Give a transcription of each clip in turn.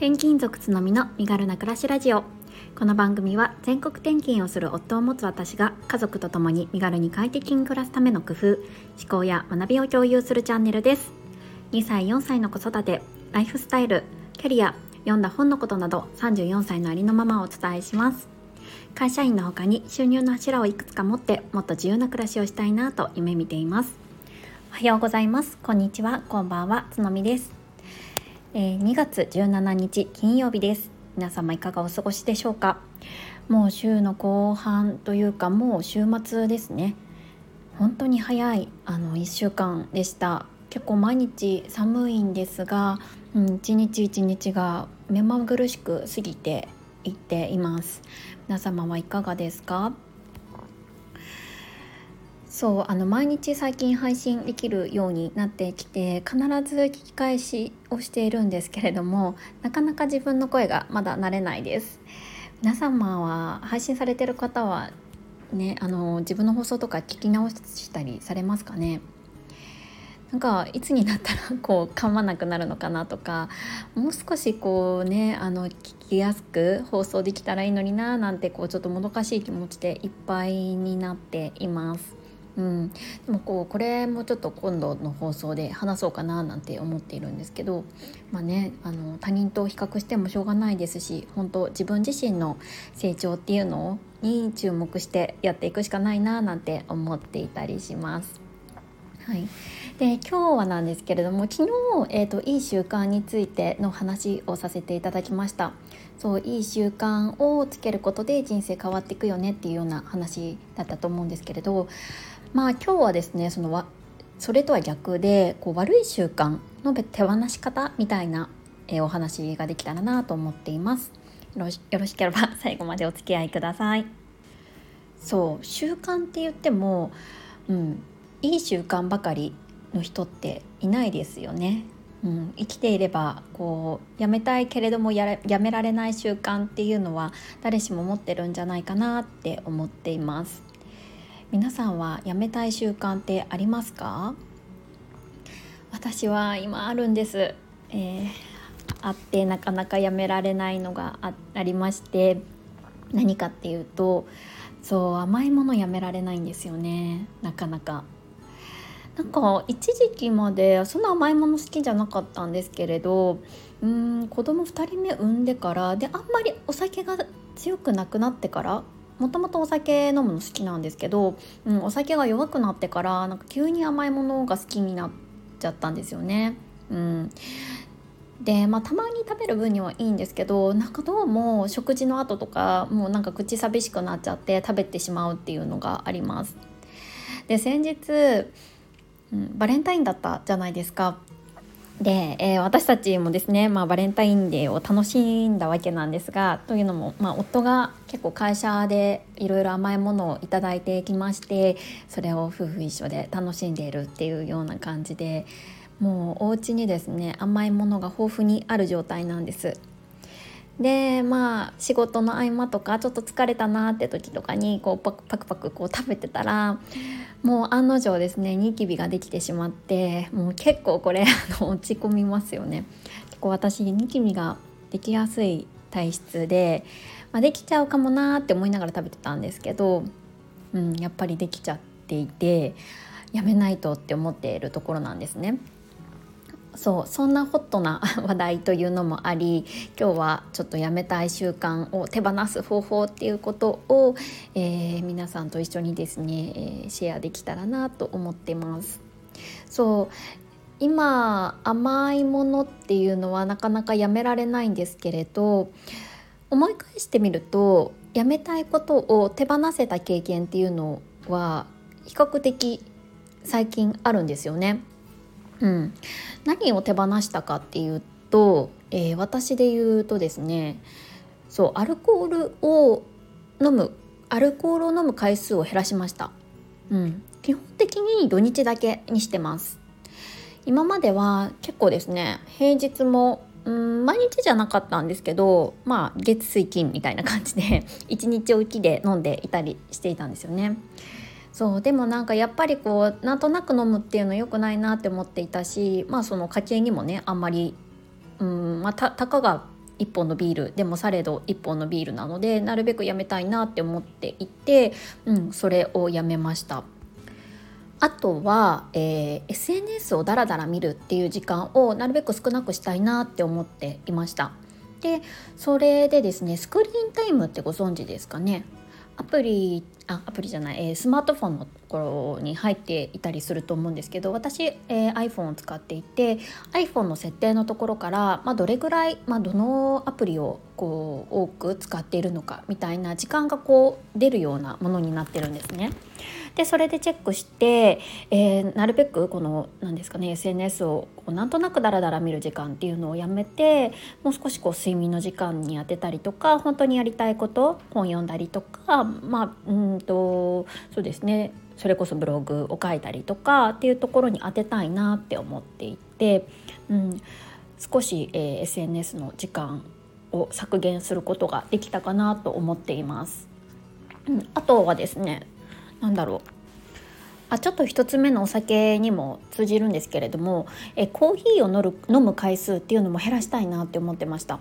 転勤族つのみの身軽な暮らしラジオ。この番組は全国転勤をする夫を持つ私が家族と共に身軽に快適に暮らすための工夫思考や学びを共有するチャンネルです。2歳4歳の子育てライフスタイルキャリア読んだ本のことなど34歳のありのままをお伝えします。会社員の他に収入の柱をいくつか持ってもっと自由な暮らしをしたいなと夢見ています。おはようございます。こんにちは。こんばんは。つのみです。えー、2月17日金曜日です。皆様いかがお過ごしでしょうか？もう週の後半というかもう週末ですね。本当に早いあの1週間でした。結構毎日寒いんですが、うん、一日一日が目まぐるしく過ぎていっています。皆様はいかがですか？そうあの毎日最近配信できるようになってきて必ず聞き返しをしているんですけれどもなかなか自分の声がまだ慣れないです皆様は配信されてる方はねあの自分の放送とか聞き直したりされますかね？なんかいつになったら こう噛まなくなるのかなとかもう少しこうねあの聞きやすく放送できたらいいのにななんてこうちょっともどかしい気持ちでいっぱいになっています。うん、でもこうこれもちょっと今度の放送で話そうかななんて思っているんですけど、まあね、あの他人と比較してもしょうがないですし本当自分自身の成長っていうのに注目してやっていくしかないななんて思っていたりします。はい、で今日はなんですけれども昨日、えーと、いい習慣についての話をさせていただきました。そういい習慣をつけることで人生変わっていくよねっていうような話だったと思うんですけれどまあ今日はですねそのそれとは逆でこう悪い習慣の手放し方みたいな、え、お話ができたらなと思っています。よろしよろしければ最後までお付き合いください。そう習慣って言っても、うん、いい習慣ばかりの人っていないですよね。うん、生きていればこうやめたいけれどもややめられない習慣っていうのは誰しも持ってるんじゃないかなって思っています。皆さんはやめたい習慣ってありますか？私は今あるんです、えー、あってなかなかやめられないのがあありまして何かっていうとそう甘いものやめられないんですよね。なかなか。なんか一時期までそんな甘いもの好きじゃなかったんですけれどうん子供2人目産んでからであんまりお酒が強くなくなってからもともとお酒飲むの好きなんですけど、うん、お酒が弱くなってからなんか急に甘いものが好きになっちゃったんですよね。うんでまあたまに食べる分にはいいんですけどなんかどうも食事の後とかもうなんか口寂しくなっちゃって食べてしまうっていうのがあります。で先日、うん、バレンタインだったじゃないですか。で、えー、私たちもですね、まあ、バレンタインデーを楽しんだわけなんですがというのも、まあ、夫が結構会社でいろいろ甘いものを頂いてきましてそれを夫婦一緒で楽しんでいるっていうような感じでもうお家にですね甘いものが豊富にある状態なんです。でまあ仕事の合間とかちょっと疲れたなって時とかにこうパクパクパクこう食べてたらもう案の定ですねニキビができてしまってもう結構これあの落ち込みますよね結構私ニキビができやすい体質で、まあ、できちゃうかもなーって思いながら食べてたんですけど、うん、やっぱりできちゃっていてやめないとって思っているところなんですね。そうそんなホットな話題というのもあり今日はちょっとやめたい習慣を手放す方法っていうことを、えー、皆さんと一緒にですね、えー、シェアできたらなと思ってます。そう今甘いものっていうのはなかなかやめられないんですけれど思い返してみるとやめたいことを手放せた経験っていうのは比較的最近あるんですよね。うん、何を手放したかっていうと、えー、私で言うとですねそうアルコールを飲むアルコールを飲む回数を減らしました、うん、基本的に土日だけにしてます。今までは結構ですね平日もうん毎日じゃなかったんですけどまあ月水金みたいな感じで 1日おきで飲んでいたりしていたんですよね。そうでもなんかやっぱりこうなんとなく飲むっていうの良くないなって思っていたしまあその家計にもねあんまりうんまあたたかが1本のビールでもされど1本のビールなのでなるべくやめたいなって思っていて、うん、それをやめました。あとは、えー、SNS をダラダラ見るっていう時間をなるべく少なくしたいなって思っていました。でそれでですねスクリーンタイムってご存知ですかね？アプリあアプリじゃない、えー、スマートフォンのところに入っていたりすると思うんですけど私、えー、iPhone を使っていて iPhone の設定のところから、まあ、どれぐらい、まあ、どのアプリをこう多く使っているのかみたいな時間がこう出るようなものになってるんですね。でそれでチェックして、えー、なるべくこの何ですかね SNS をこうなんとなくダラダラ見る時間っていうのをやめてもう少しこう睡眠の時間に当てたりとか本当にやりたいこと本読んだりとかまあうんとそうですね。それこそブログを書いたりとかっていうところに当てたいなって思っていて、うん、少し、えー、SNS の時間を削減することができたかなと思っています。うん、あとはですねなんだろう。あちょっと1つ目のお酒にも通じるんですけれどもえコーヒーを飲る飲む回数っていうのも減らしたいなって思ってました。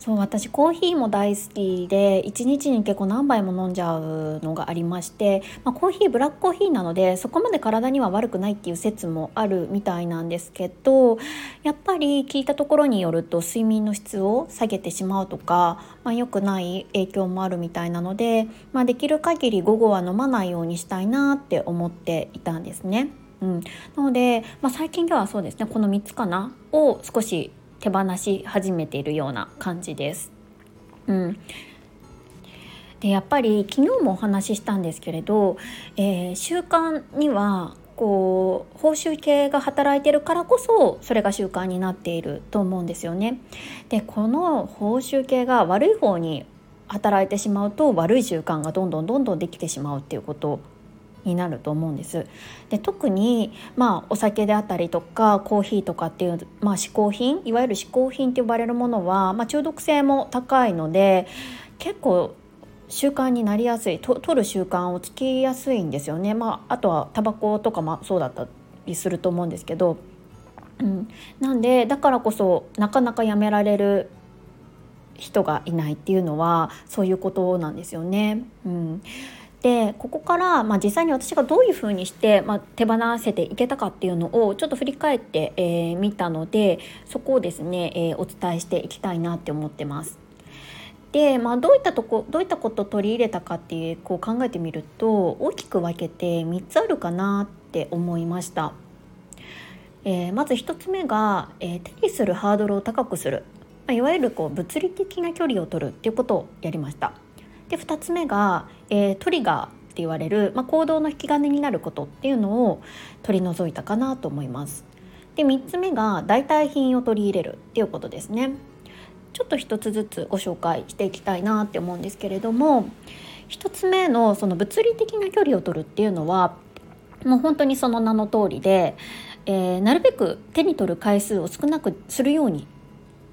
そう私コーヒーも大好きで1日に結構何杯も飲んじゃうのがありまして、まあ、コーヒーブラックコーヒーなのでそこまで体には悪くないっていう説もあるみたいなんですけどやっぱり聞いたところによると睡眠の質を下げてしまうとか、まあ、良くない影響もあるみたいなので、まあ、できる限り午後は飲まないようにしたいなって思っていたんですね。うん、なので、まあ、最近ではそうですねこの3つかなを少し手放し始めているような感じです。うん、でやっぱり昨日もお話ししたんですけれど、えー、習慣にはこう報酬系が働いてるからこそそれが習慣になっていると思うんですよね。でこの報酬系が悪い方に働いてしまうと悪い習慣がどんどんどんどんできてしまうっていうことになると思うんです。で特に、まあ、お酒であったりとかコーヒーとかっていう、まあ、嗜好品いわゆる嗜好品って呼ばれるものは、まあ、中毒性も高いので結構習慣になりやすいと取る習慣をつきやすいんですよね。まあ、あとはタバコとかもそうだったりすると思うんですけど、うん、なんでだからこそなかなかやめられる人がいないっていうのはそういうことなんですよね。うんでここから、まあ、実際に私がどういうふうにして、まあ、手放せていけたかっていうのをちょっと振り返ってみ、えー、たのでそこをですね、えー、お伝えしていきたいなって思ってます。で、まあ、どういったとこどういったことを取り入れたかっていうこう考えてみると大きく分けて3つあるかなって思いました。えー、まず1つ目が、えー、手にするハードルを高くする、まあ、いわゆるこう物理的な距離を取るっていうことをやりました。で2つ目が、えー、トリガーって言われる、まあ、行動の引き金になることっていうのを取り除いたかなと思います。で3つ目が代替品を取り入れるっていうことですね。ちょっと一つずつご紹介していきたいなって思うんですけれども1つ目のその物理的な距離を取るっていうのはもう本当にその名の通りで、えー、なるべく手に取る回数を少なくするように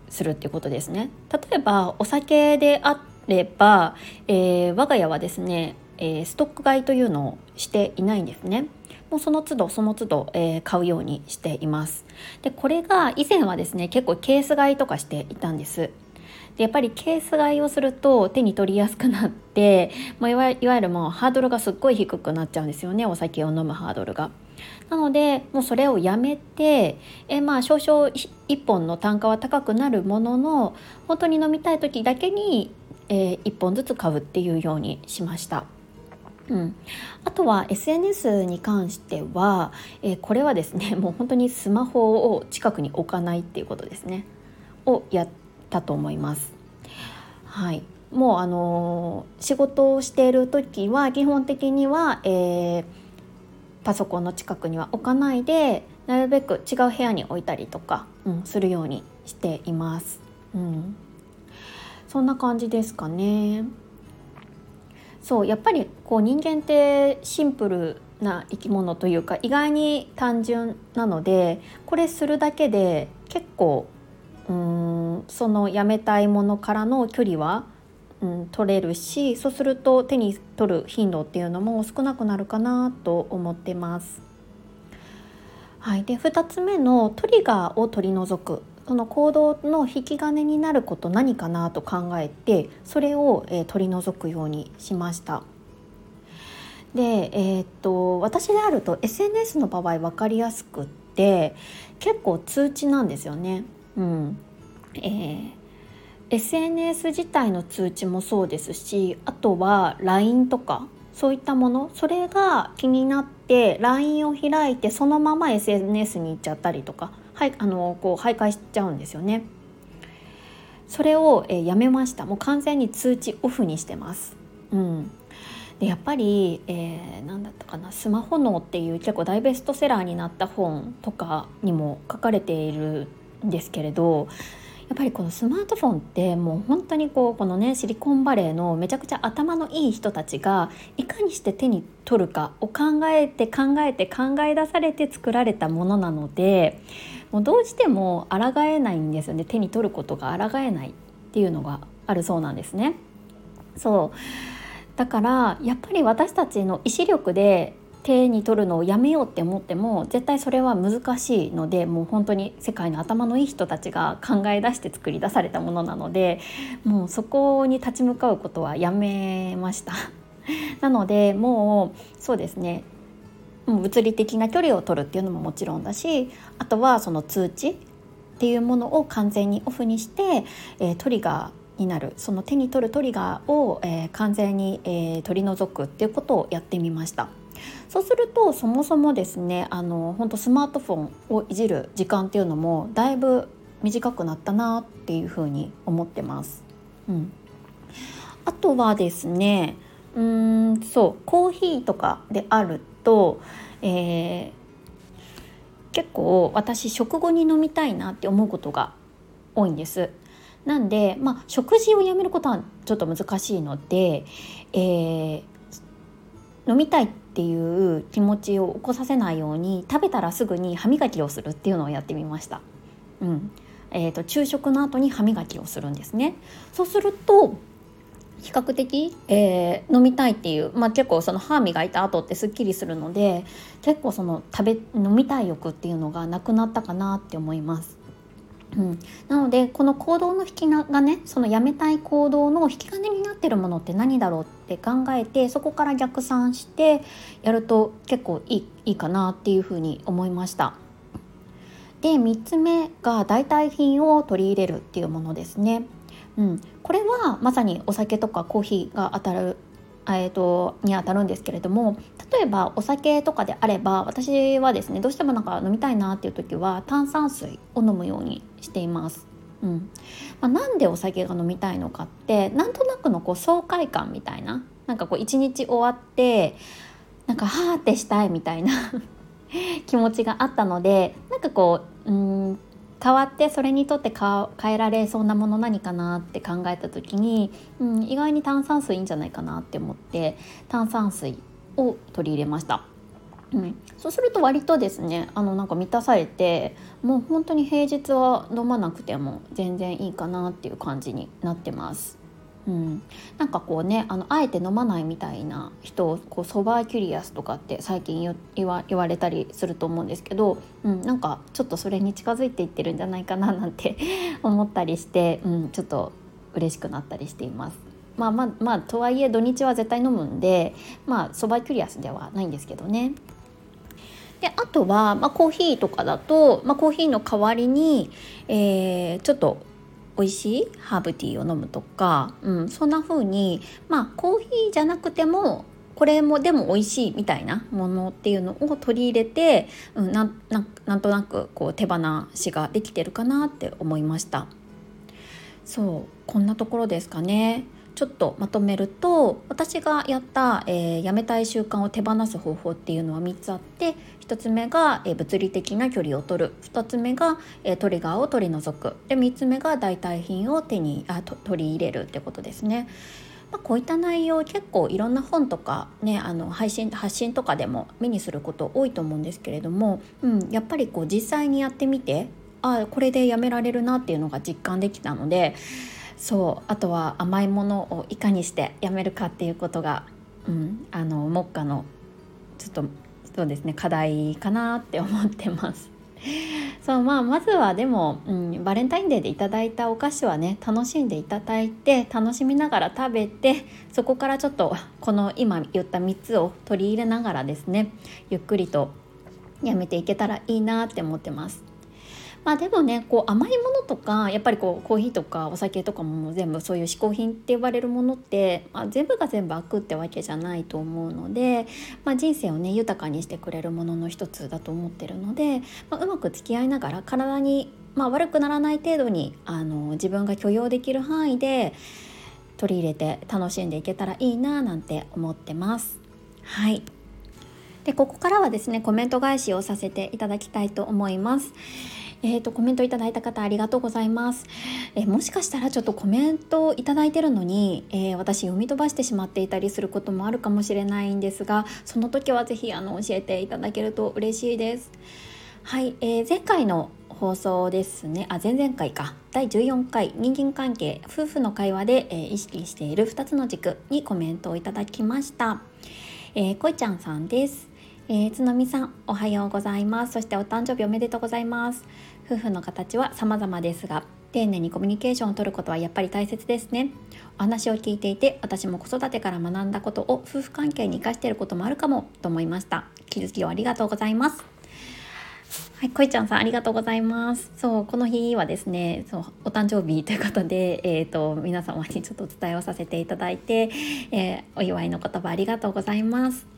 するっていうことですね。例えばお酒であっれば、えー、我が家はですね、えー、ストック買いというのをしていないんですね。もうその都度その都度、えー、買うようにしています。でこれが以前はですね結構ケース買いとかしていたんです。でやっぱりケース買いをすると手に取りやすくなって、まあ、いわいわゆるもうハードルがすっごい低くなっちゃうんですよねお酒を飲むハードルが。なのでもうそれをやめてえまあ少々1本の単価は高くなるものの本当に飲みたい時だけにえー、1本ずつ買うっていうようにしました。うん、あとは SNS に関しては、えー、これはですね もう本当にスマホを近くに置かないっていうことですねをやったと思います。はい、もうあのー、仕事をしている時は基本的には、えー、パソコンの近くには置かないでなるべく違う部屋に置いたりとか、うん、するようにしています。うんそんな感じですかね。そうやっぱりこう人間ってシンプルな生き物というか意外に単純なのでこれするだけで結構うんそのやめたいものからの距離は、うん、取れるしそうすると手に取る頻度っていうのも少なくなるかなと思ってます。はい、で2つ目のトリガーを取り除くその行動の引き金になること何かなと考えてそれを、えー、取り除くようにしました。で、えー、っと私であると SNS の場合分かりやすくって結構通知なんですよね。うんえー、SNS 自体の通知もそうですしあとは LINE とかそういったものそれが気になって LINE を開いてそのまま SNS に行っちゃったりとか、はい、あのこう徘徊しちゃうんですよね。それを、え、やめましたもう完全に通知オフにしてます。うん、でやっぱり、えー、何だったかな「スマホ脳」っていう結構大ベストセラーになった本とかにも書かれているんですけれどやっぱりこのスマートフォンってもう本当にこうこのねシリコンバレーのめちゃくちゃ頭のいい人たちがいかにして手に取るかを考えて考えて考え出されて作られたものなのでもうどうしても抗えないんですよね手に取ることが抗えないっていうのがあるそうなんですね。そうだからやっぱり私たちの意志力で手に取るのをやめようって思っても絶対それは難しいのでもう本当に世界の頭のいい人たちが考え出して作り出されたものなのでもうそこに立ち向かうことはやめました。なのでもうそうですね。もう物理的な距離を取るっていうのももちろんだしあとはその通知っていうものを完全にオフにして、えー、トリガーになる。その手に取るトリガーを、えー、完全に、えー、取り除くっていうことをやってみました。そうするとそもそもですねあの本当スマートフォンをいじる時間っていうのもだいぶ短くなったなっていうふうに思ってます。うん、あとはですねうんそうコーヒーとかであると、えー、結構私食後に飲みたいなって思うことが多いんです。なんで、まあ、食事をやめることはちょっと難しいので、えー、飲みたいっていう気持ちを起こさせないように食べたらすぐに歯磨きをするっていうのをやってみました。うんえーと、昼食の後に歯磨きをするんですね。そうすると比較的、えー、飲みたいっていう、まあ、結構その歯磨いた後ってすっきりするので結構その食べ飲みたい欲っていうのがなくなったかなって思います。うん、なのでこの行動の引きがねそのやめたい行動の引き金になってるものって何だろうって考えてそこから逆算してやると結構いいいいかなっていうふうに思いました。で3つ目が代替品を取り入れるっていうものですね。うん、これはまさにお酒とかコーヒーが当たるえーと、にあたるんですけれども例えばお酒とかであれば私はですねどうしてもなんか飲みたいなっていう時は炭酸水を飲むようにしています。うんまあ、なんでお酒が飲みたいのかってなんとなくのこう爽快感みたいななんかこう一日終わってなんかはーってしたいみたいな 気持ちがあったのでなんかこううん変わってそれにとって変えられそうなもの何かなって考えた時に、うん、意外に炭酸水いいんじゃないかなって思って炭酸水を取り入れました。うん、そうすると割とですねあのなんか満たされてもう本当に平日は飲まなくても全然いいかなっていう感じになってます。うん、なんかこうねあのあえて飲まないみたいな人をこうソバーキュリアスとかって最近言われたりすると思うんですけど、うん、なんかちょっとそれに近づいていってるんじゃないかななんて思ったりして、うん、ちょっと嬉しくなったりしています。まあまあまあとはいえ土日は絶対飲むんでまあソバーキュリアスではないんですけどね。であとは、まあ、コーヒーとかだと、まあ、コーヒーの代わりに、えー、ちょっと美味しいハーブティーを飲むとか、うん、そんな風にまあコーヒーじゃなくてもこれもでも美味しいみたいなものっていうのを取り入れて、うん、ななんとなくこう手放しができてるかなって思いました。そうこんなところですかね。ちょっとまとめると私がやった、えー、やめたい習慣を手放す方法っていうのは3つあって1つ目が、えー、物理的な距離を取る2つ目が、えー、トリガーを取り除くで3つ目が代替品を手にあと取り入れるってことですね。まあ、こういった内容結構いろんな本とかねあの配信発信とかでも目にすること多いと思うんですけれども、うん、やっぱりこう実際にやってみてあこれでやめられるなっていうのが実感できたのでそうあとは甘いものをいかにしてやめるかっていうことが、うん、あの目下のちょっとそうですね課題かなって思ってます。そうまあまずはでも、うん、バレンタインデーでいただいたお菓子はね楽しんでいただいて楽しみながら食べてそこからちょっとこの今言った3つを取り入れながらですねゆっくりとやめていけたらいいなって思ってます。まあでもねこう甘いものとかやっぱりこうコーヒーとかお酒とかも全部そういう嗜好品って呼ばれるものって、まあ、全部が全部悪ってわけじゃないと思うので、まあ、人生をね豊かにしてくれるものの一つだと思ってるので、まあ、うまく付き合いながら体に、まあ、悪くならない程度にあの自分が許容できる範囲で取り入れて楽しんでいけたらいいななんて思ってます。はいでここからはですねコメント返しをさせていただきたいと思います。えーと、コメントいただいた方ありがとうございます、えー、もしかしたらちょっとコメントいただいてるのに、えー、私読み飛ばしてしまっていたりすることもあるかもしれないんですがその時は是非あの教えていただけると嬉しいです。はい、えー、前回の放送ですね。あ前々回か。第14回人間関係夫婦の会話で、えー、意識している2つの軸にコメントをいただきました、えー、こいちゃんさんです。えー、つのみさんおはようございます。そしてお誕生日おめでとうございます。夫婦の形は様々ですが丁寧にコミュニケーションを取ることはやっぱり大切ですね。お話を聞いていて私も子育てから学んだことを夫婦関係に生かしていることもあるかもと思いました。気づきをありがとうございます。はい、こいちゃんさんありがとうございます。そう、この日はですね、そうお誕生日ということで、えっ、ー、と皆様にちょっとお伝えをさせていただいて、えー、お祝いの言葉ありがとうございます。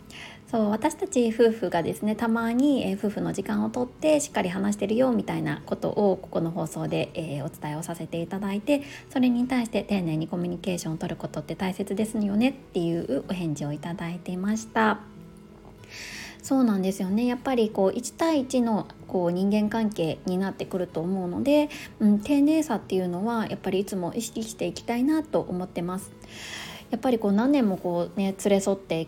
そう私たち夫婦がですねたまに、えー、夫婦の時間をとってしっかり話してるよみたいなことをここの放送で、えー、お伝えをさせていただいてそれに対して丁寧にコミュニケーションを取ることって大切ですよねっていうお返事をいただいていました。そうなんですよねやっぱりこう1対1のこう人間関係になってくると思うので、うん、丁寧さっていうのはやっぱりいつも意識していきたいなと思ってます。やっぱりこう何年もこうね連れ添って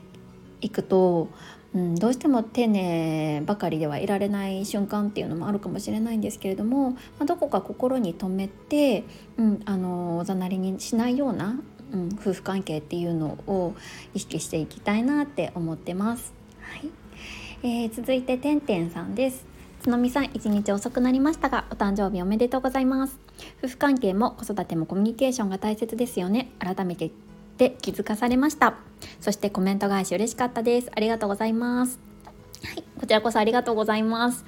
いくと、うん、どうしても丁寧ばかりではいられない瞬間っていうのもあるかもしれないんですけれども、まあ、どこか心に留めて、うん、あのおざなりにしないような、うん、夫婦関係っていうのを意識していきたいなって思ってます。はいえー、続いててんてんさんです。つのみさん一日遅くなりましたがお誕生日おめでとうございます夫婦関係も子育てもコミュニケーションが大切ですよね改めてて気づかされました。そしてコメント返し嬉しかったです。ありがとうございます。はいこちらこそありがとうございます。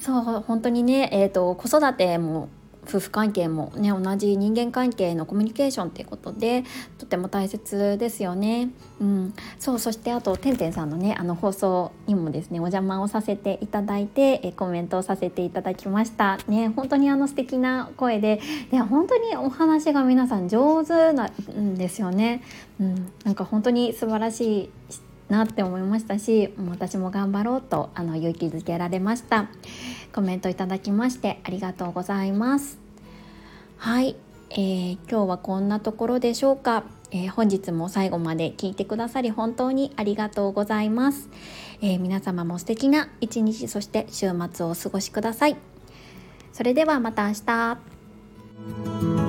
そう本当にねえっ、ー、と子育ても夫婦関係もね同じ人間関係のコミュニケーションっていうことでとても大切ですよね。うん、そうそしてあとてんてんさんのねあの放送にもですねお邪魔をさせていただいてえコメントをさせていただきました。ね本当にあの素敵な声でで本当にお話が皆さん上手なんですよね。うん、なんか本当に素晴らしいなって思いましたし私も頑張ろうとあの勇気づけられました。コメントいただきましてありがとうございます。はい、えー、今日はこんなところでしょうか、えー、本日も最後まで聞いてくださり本当にありがとうございます、えー、皆様も素敵な一日そして週末をお過ごしください。それではまた明日。